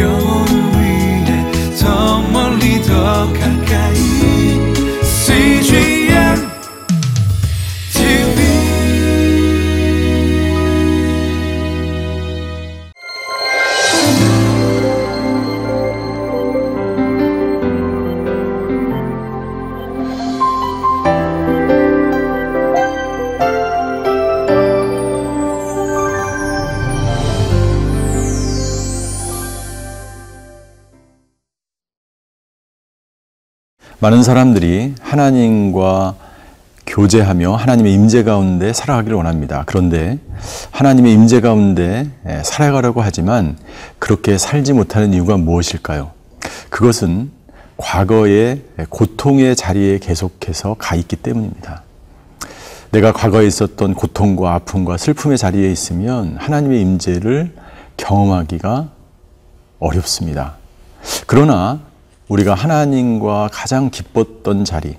영 많은 사람들이 하나님과 교제하며 하나님의 임재 가운데 살아가기를 원합니다. 그런데 하나님의 임재 가운데 예, 살아가려고 하지만 그렇게 살지 못하는 이유가 무엇일까요? 그것은 과거의 고통의 자리에 계속해서 가 있기 때문입니다. 내가 과거에 있었던 고통과 아픔과 슬픔의 자리에 있으면 하나님의 임재를 경험하기가 어렵습니다. 그러나 우리가 하나님과 가장 기뻤던 자리,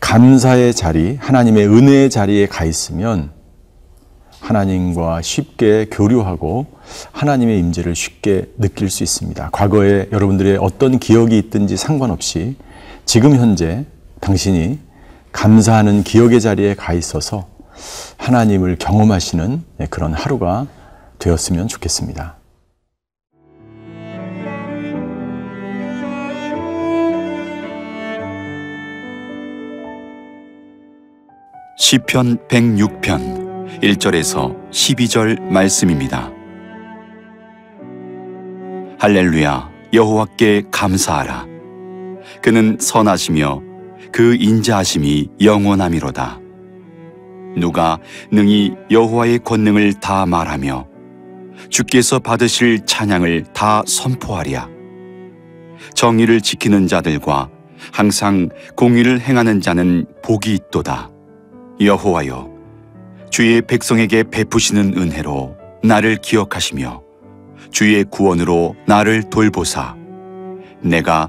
감사의 자리, 하나님의 은혜의 자리에 가 있으면 하나님과 쉽게 교류하고 하나님의 임재를 쉽게 느낄 수 있습니다. 과거에 여러분들의 어떤 기억이 있든지 상관없이 지금 현재 당신이 감사하는 기억의 자리에 가 있어서 하나님을 경험하시는 그런 하루가 되었으면 좋겠습니다. 시편 106편 1절에서 12절 말씀입니다. 할렐루야 여호와께 감사하라. 그는 선하시며 그 인자하심이 영원함이로다. 누가 능히 여호와의 권능을 다 말하며 주께서 받으실 찬양을 다 선포하랴. 정의를 지키는 자들과 항상 공의를 행하는 자는 복이 있도다 여호와여 주의 백성에게 베푸시는 은혜로 나를 기억하시며 주의 구원으로 나를 돌보사. 내가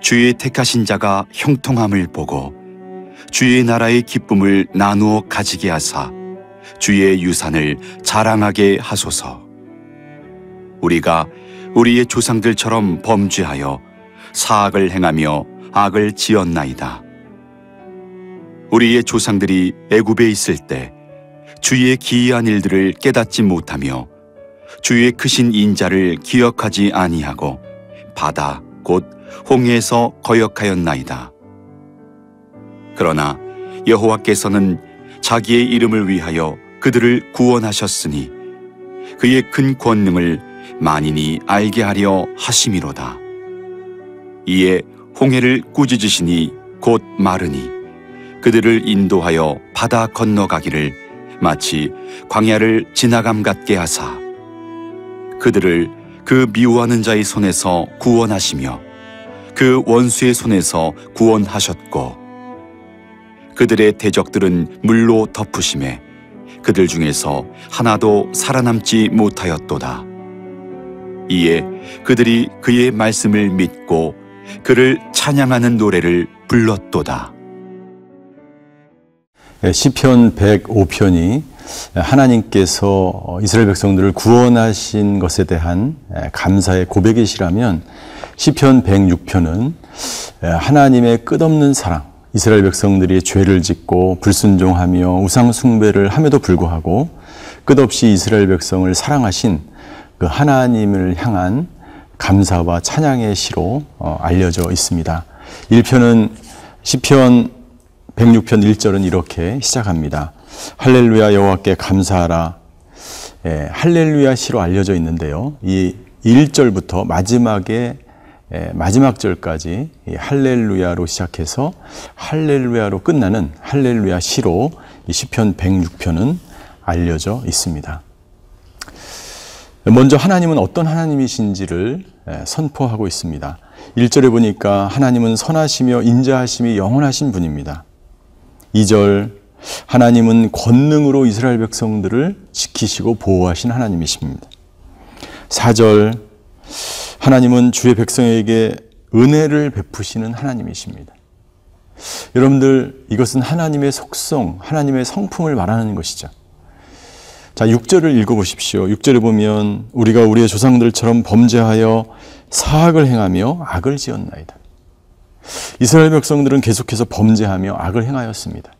주의 택하신 자가 형통함을 보고 주의 나라의 기쁨을 나누어 가지게 하사 주의 유산을 자랑하게 하소서. 우리가 우리의 조상들처럼 범죄하여 사악을 행하며 악을 지었나이다 우리의 조상들이 애굽에 있을 때 주의 기이한 일들을 깨닫지 못하며 주의 크신 인자를 기억하지 아니하고 바다 곧 홍해에서 거역하였나이다. 그러나 여호와께서는 자기의 이름을 위하여 그들을 구원하셨으니 그의 큰 권능을 만인이 알게 하려 하심이로다. 이에 홍해를 꾸짖으시니 곧 마르니 그들을 인도하여 바다 건너가기를 마치 광야를 지나감 같게 하사 그들을 그 미워하는 자의 손에서 구원하시며 그 원수의 손에서 구원하셨고 그들의 대적들은 물로 덮으심에 그들 중에서 하나도 살아남지 못하였도다. 이에 그들이 그의 말씀을 믿고 그를 찬양하는 노래를 불렀도다. 예, 시편 105편이 하나님께서 이스라엘 백성들을 구원하신 것에 대한 예, 감사의 고백이시라면 시편 106편은 예, 하나님의 끝없는 사랑, 이스라엘 백성들이 죄를 짓고 불순종하며 우상 숭배를 함에도 불구하고 끝없이 이스라엘 백성을 사랑하신 그 하나님을 향한 감사와 찬양의 시로 어, 알려져 있습니다. 1편은 시편 106편 1절은 이렇게 시작합니다. 할렐루야 여호와께 감사하라. 예, 할렐루야 시로 알려져 있는데요. 이 1절부터 마지막에 예, 마지막 절까지 할렐루야로 시작해서 할렐루야로 끝나는 할렐루야 시로 이 시편 106편은 알려져 있습니다. 먼저 하나님은 어떤 하나님이신지를 예, 선포하고 있습니다. 1절에 보니까 하나님은 선하시며 인자하심이 영원하신 분입니다. 2절 하나님은 권능으로 이스라엘 백성들을 지키시고 보호하신 하나님이십니다. 4절 하나님은 주의 백성에게 은혜를 베푸시는 하나님이십니다. 여러분들 이것은 하나님의 속성, 하나님의 성품을 말하는 것이죠. 자, 6절을 읽어보십시오. 6절에 보면 우리가 우리의 조상들처럼 범죄하여 사악을 행하며 악을 지었나이다. 이스라엘 백성들은 계속해서 범죄하며 악을 행하였습니다.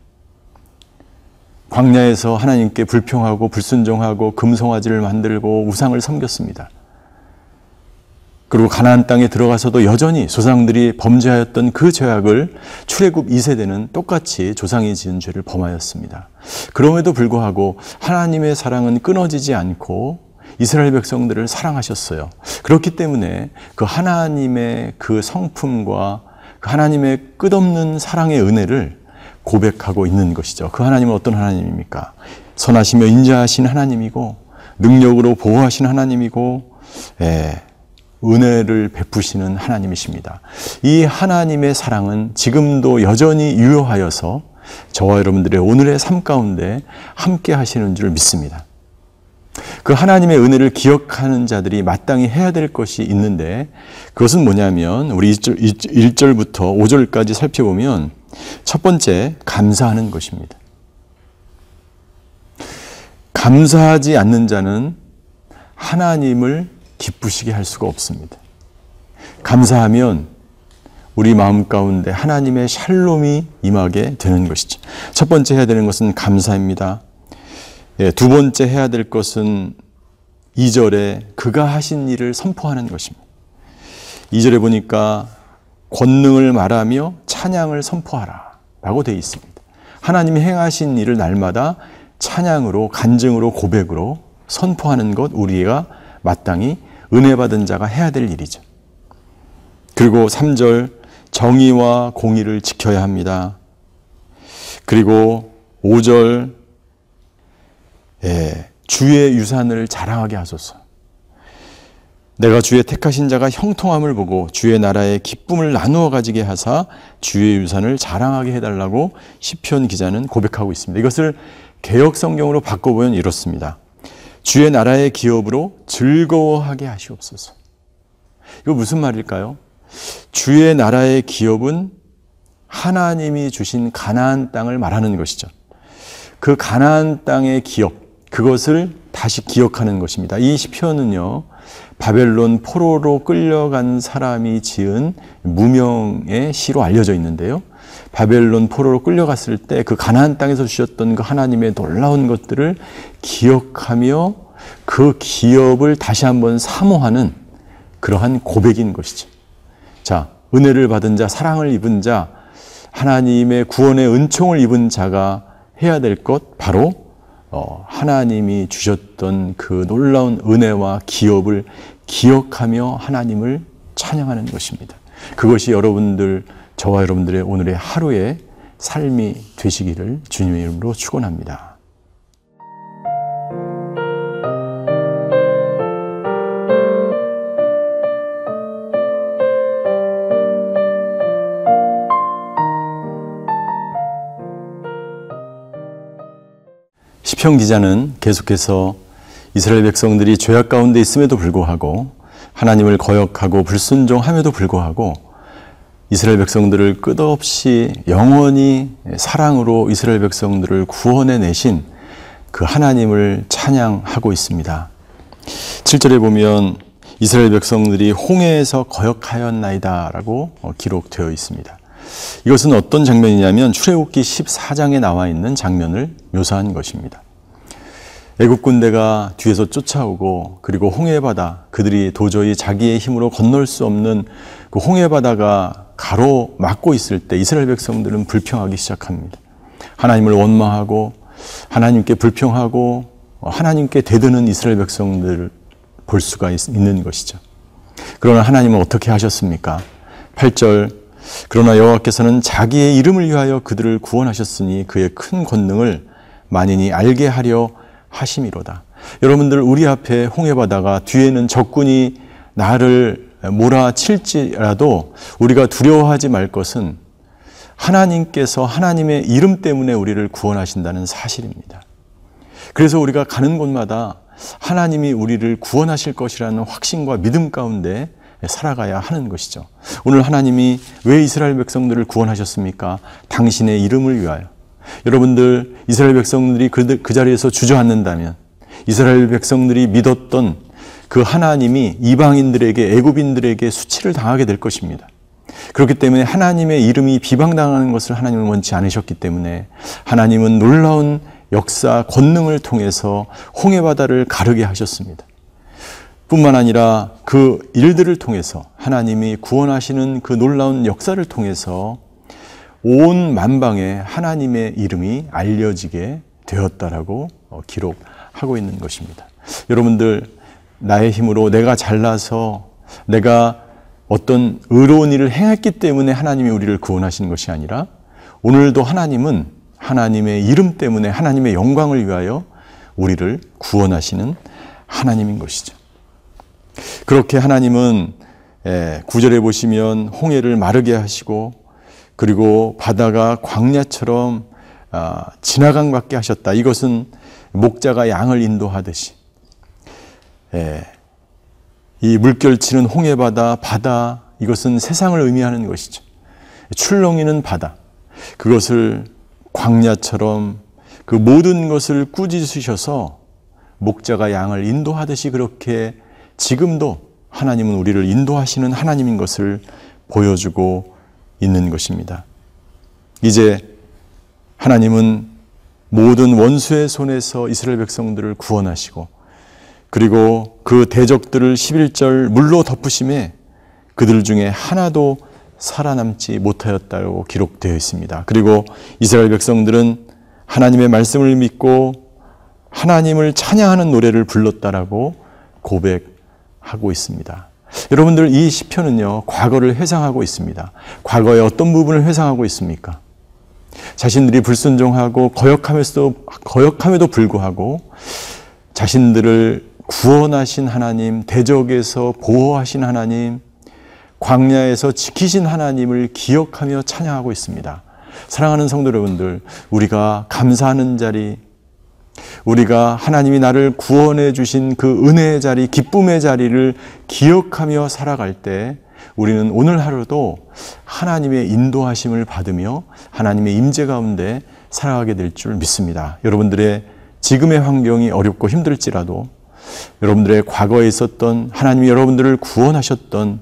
광야에서 하나님께 불평하고 불순종하고 금송아지를 만들고 우상을 섬겼습니다. 그리고 가나안 땅에 들어가서도 여전히 조상들이 범죄하였던 그 죄악을 출애굽 2세대는 똑같이 조상이 지은 죄를 범하였습니다. 그럼에도 불구하고 하나님의 사랑은 끊어지지 않고 이스라엘 백성들을 사랑하셨어요. 그렇기 때문에 그 하나님의 그 성품과 그 하나님의 끝없는 사랑의 은혜를 고백하고 있는 것이죠. 그 하나님은 어떤 하나님입니까? 선하시며 인자하신 하나님이고 능력으로 보호하신 하나님이고 예, 은혜를 베푸시는 하나님이십니다. 이 하나님의 사랑은 지금도 여전히 유효하여서 저와 여러분들의 오늘의 삶 가운데 함께 하시는 줄 믿습니다. 그 하나님의 은혜를 기억하는 자들이 마땅히 해야 될 것이 있는데 그것은 뭐냐면 우리 1절, 부터 5절까지 살펴보면 첫 번째 감사하는 것입니다. 감사하지 않는 자는 하나님을 기쁘시게 할 수가 없습니다. 감사하면 우리 마음 가운데 하나님의 샬롬이 임하게 되는 것이죠. 첫 번째 해야 되는 것은 감사입니다. 예, 두 번째 해야 될 것은 2절에 그가 하신 일을 선포하는 것입니다. 2절에 보니까 권능을 말하며 찬양을 선포하라 라고 되어 있습니다. 하나님이 행하신 일을 날마다 찬양으로 간증으로 고백으로 선포하는 것 우리가 마땅히 은혜 받은 자가 해야 될 일이죠. 그리고 3절 정의와 공의를 지켜야 합니다. 그리고 5절 예, 주의 유산을 자랑하게 하소서. 내가 주의 택하신 자가 형통함을 보고 주의 나라의 기쁨을 나누어 가지게 하사 주의 유산을 자랑하게 해달라고 시편 기자는 고백하고 있습니다. 이것을 개혁 성경으로 바꿔보면 이렇습니다. 주의 나라의 기업으로 즐거워하게 하시옵소서. 이거 무슨 말일까요? 주의 나라의 기업은 하나님이 주신 가나안 땅을 말하는 것이죠. 그 가나안 땅의 기업, 그것을 다시 기억하는 것입니다. 이 시편은요. 바벨론 포로로 끌려간 사람이 지은 무명의 시로 알려져 있는데요. 바벨론 포로로 끌려갔을 때 그 가나안 땅에서 주셨던 그 하나님의 놀라운 것들을 기억하며 그 기업을 다시 한번 사모하는 그러한 고백인 것이죠. 자, 은혜를 받은 자, 사랑을 입은 자, 하나님의 구원의 은총을 입은 자가 해야 될 것 바로 어, 하나님이 주셨던 그 놀라운 은혜와 기업을 기억하며 하나님을 찬양하는 것입니다. 그것이 여러분들 저와 여러분들의 오늘의 하루의 삶이 되시기를 주님의 이름으로 축원합니다. 시편 기자는 계속해서 이스라엘 백성들이 죄악 가운데 있음에도 불구하고 하나님을 거역하고 불순종함에도 불구하고 이스라엘 백성들을 끝없이 영원히 사랑으로 이스라엘 백성들을 구원해 내신 그 하나님을 찬양하고 있습니다. 7절에 보면 이스라엘 백성들이 홍해에서 거역하였나이다 라고 기록되어 있습니다. 이것은 어떤 장면이냐면 출애굽기 14장에 나와 있는 장면을 묘사한 것입니다. 애국 군대가 뒤에서 쫓아오고 그리고 홍해 바다 그들이 도저히 자기의 힘으로 건널 수 없는 그 홍해 바다가 가로 막고 있을 때 이스라엘 백성들은 불평하기 시작합니다. 하나님을 원망하고 하나님께 불평하고 하나님께 대드는 이스라엘 백성들을 볼 수가 있는 것이죠. 그러나 하나님은 어떻게 하셨습니까? 8절 그러나 여호와께서는 자기의 이름을 위하여 그들을 구원하셨으니 그의 큰 권능을 만인이 알게 하려 하심이로다. 여러분들 우리 앞에 홍해 바다가 뒤에는 적군이 나를 몰아칠지라도 우리가 두려워하지 말 것은 하나님께서 하나님의 이름 때문에 우리를 구원하신다는 사실입니다. 그래서 우리가 가는 곳마다 하나님이 우리를 구원하실 것이라는 확신과 믿음 가운데 살아가야 하는 것이죠. 오늘 하나님이 왜 이스라엘 백성들을 구원하셨습니까? 당신의 이름을 위하여. 여러분들 이스라엘 백성들이 그, 그 자리에서 주저앉는다면 이스라엘 백성들이 믿었던 그 하나님이 이방인들에게 애굽인들에게 수치를 당하게 될 것입니다. 그렇기 때문에 하나님의 이름이 비방당하는 것을 하나님은 원치 않으셨기 때문에 하나님은 놀라운 역사 권능을 통해서 홍해 바다를 가르게 하셨습니다. 뿐만 아니라 그 일들을 통해서 하나님이 구원하시는 그 놀라운 역사를 통해서 온 만방에 하나님의 이름이 알려지게 되었다라고 어, 기록하고 있는 것입니다. 여러분들 나의 힘으로 내가 잘나서 내가 어떤 의로운 일을 행했기 때문에 하나님이 우리를 구원하시는 것이 아니라 오늘도 하나님은 하나님의 이름 때문에 하나님의 영광을 위하여 우리를 구원하시는 하나님인 것이죠. 그렇게 하나님은 예, 구절에 보시면 홍해를 마르게 하시고 그리고 바다가 광야처럼 아, 지나강 밖에 하셨다. 이것은 목자가 양을 인도하듯이 예, 이 물결치는 홍해바다, 바다 이것은 세상을 의미하는 것이죠. 출렁이는 바다 그것을 광야처럼 그 모든 것을 꾸짖으셔서 목자가 양을 인도하듯이 그렇게 지금도 하나님은 우리를 인도하시는 하나님인 것을 보여주고 있는 것입니다. 이제 하나님은 모든 원수의 손에서 이스라엘 백성들을 구원하시고 그리고 그 대적들을 11절 물로 덮으심에 그들 중에 하나도 살아남지 못하였다고 기록되어 있습니다. 그리고 이스라엘 백성들은 하나님의 말씀을 믿고 하나님을 찬양하는 노래를 불렀다라고 고백하고 있습니다. 여러분들 이 시편은요 과거를 회상하고 있습니다. 과거의 어떤 부분을 회상하고 있습니까? 자신들이 불순종하고 거역함에도 거역함에도 불구하고 자신들을 구원하신 하나님, 대적에서 보호하신 하나님, 광야에서 지키신 하나님을 기억하며 찬양하고 있습니다. 사랑하는 성도 여러분들, 우리가 감사하는 자리, 우리가 하나님이 나를 구원해 주신 그 은혜의 자리, 기쁨의 자리를 기억하며 살아갈 때 우리는 오늘 하루도 하나님의 인도하심을 받으며 하나님의 임재 가운데 살아가게 될 줄 믿습니다. 여러분들의 지금의 환경이 어렵고 힘들지라도 여러분들의 과거에 있었던 하나님이 여러분들을 구원하셨던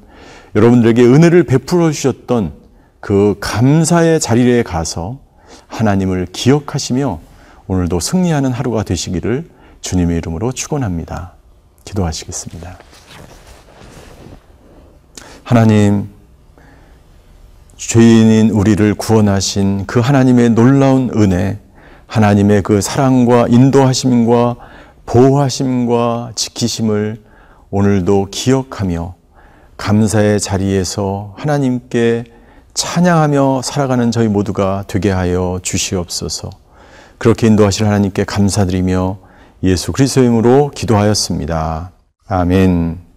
여러분들에게 은혜를 베풀어 주셨던 그 감사의 자리에 가서 하나님을 기억하시며 오늘도 승리하는 하루가 되시기를 주님의 이름으로 축원합니다. 기도하시겠습니다. 하나님 죄인인 우리를 구원하신 그 하나님의 놀라운 은혜, 하나님의 그 사랑과 인도하심과 보호하심과 지키심을 오늘도 기억하며 감사의 자리에서 하나님께 찬양하며 살아가는 저희 모두가 되게 하여 주시옵소서. 그렇게 인도하실 하나님께 감사드리며 예수 그리스도의 이름으로 기도하였습니다. 아멘.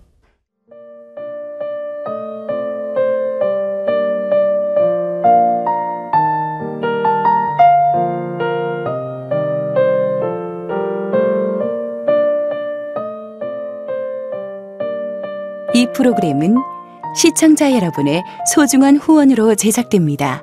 이 프로그램은 시청자 여러분의 소중한 후원으로 제작됩니다.